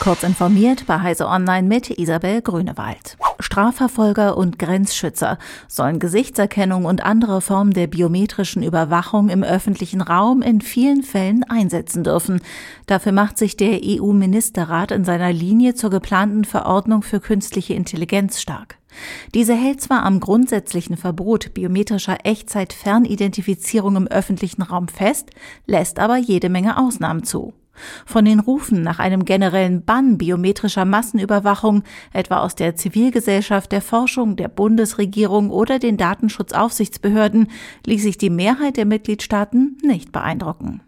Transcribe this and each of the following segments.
Kurz informiert bei Heise Online mit Isabel Grünewald. Strafverfolger und Grenzschützer sollen Gesichtserkennung und andere Formen der biometrischen Überwachung im öffentlichen Raum in vielen Fällen einsetzen dürfen. Dafür macht sich der EU-Ministerrat in seiner Linie zur geplanten Verordnung für künstliche Intelligenz stark. Diese hält zwar am grundsätzlichen Verbot biometrischer Echtzeit-Fernidentifizierung im öffentlichen Raum fest, lässt aber jede Menge Ausnahmen zu. Von den Rufen nach einem generellen Bann biometrischer Massenüberwachung, etwa aus der Zivilgesellschaft, der Forschung, der Bundesregierung oder den Datenschutzaufsichtsbehörden, ließ sich die Mehrheit der Mitgliedstaaten nicht beeindrucken.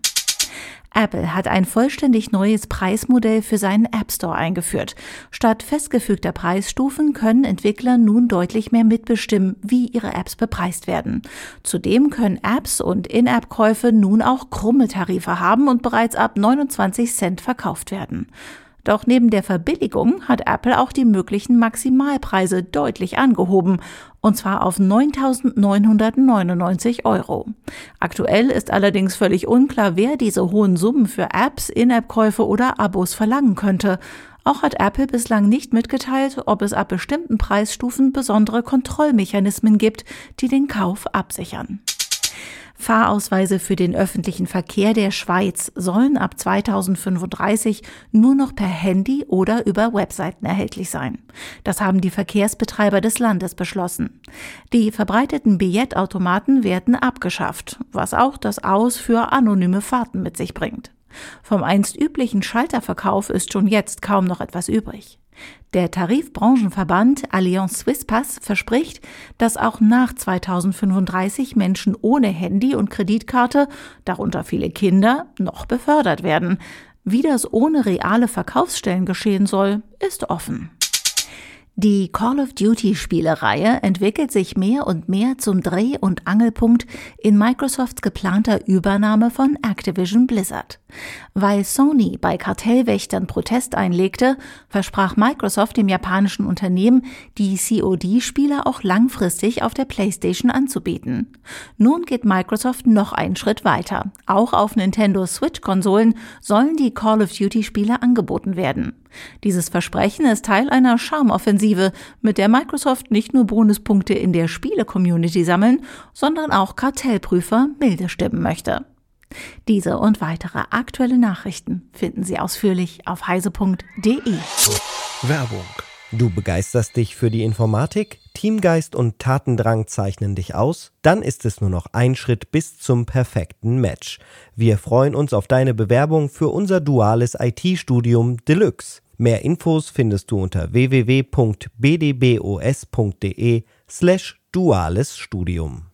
Apple hat ein vollständig neues Preismodell für seinen App Store eingeführt. Statt festgefügter Preisstufen können Entwickler nun deutlich mehr mitbestimmen, wie ihre Apps bepreist werden. Zudem können Apps und In-App-Käufe nun auch krumme Tarife haben und bereits ab 29 Cent verkauft werden. Doch neben der Verbilligung hat Apple auch die möglichen Maximalpreise deutlich angehoben, und zwar auf 9.999 Euro. Aktuell ist allerdings völlig unklar, wer diese hohen Summen für Apps, In-App-Käufe oder Abos verlangen könnte. Auch hat Apple bislang nicht mitgeteilt, ob es ab bestimmten Preisstufen besondere Kontrollmechanismen gibt, die den Kauf absichern. Fahrausweise für den öffentlichen Verkehr der Schweiz sollen ab 2035 nur noch per Handy oder über Webseiten erhältlich sein. Das haben die Verkehrsbetreiber des Landes beschlossen. Die verbreiteten Billettautomaten werden abgeschafft, was auch das Aus für anonyme Fahrten mit sich bringt. Vom einst üblichen Schalterverkauf ist schon jetzt kaum noch etwas übrig. Der Tarifbranchenverband Allianz Swisspass verspricht, dass auch nach 2035 Menschen ohne Handy und Kreditkarte, darunter viele Kinder, noch befördert werden. Wie das ohne reale Verkaufsstellen geschehen soll, ist offen. Die Call of Duty Spielereihe entwickelt sich mehr und mehr zum Dreh- und Angelpunkt in Microsofts geplanter Übernahme von Activision Blizzard. Weil Sony bei Kartellwächtern Protest einlegte, versprach Microsoft dem japanischen Unternehmen, die COD-Spiele auch langfristig auf der PlayStation anzubieten. Nun geht Microsoft noch einen Schritt weiter. Auch auf Nintendo Switch-Konsolen sollen die Call of Duty-Spiele angeboten werden. Dieses Versprechen ist Teil einer Charmoffensive, mit der Microsoft nicht nur Bonuspunkte in der Spiele-Community sammeln, sondern auch Kartellprüfer milde stimmen möchte. Diese und weitere aktuelle Nachrichten finden Sie ausführlich auf heise.de. Werbung. Du begeisterst dich für die Informatik? Teamgeist und Tatendrang zeichnen dich aus? Dann ist es nur noch ein Schritt bis zum perfekten Match. Wir freuen uns auf deine Bewerbung für unser duales IT-Studium Deluxe. Mehr Infos findest du unter www.bdbos.de slash duales Studium.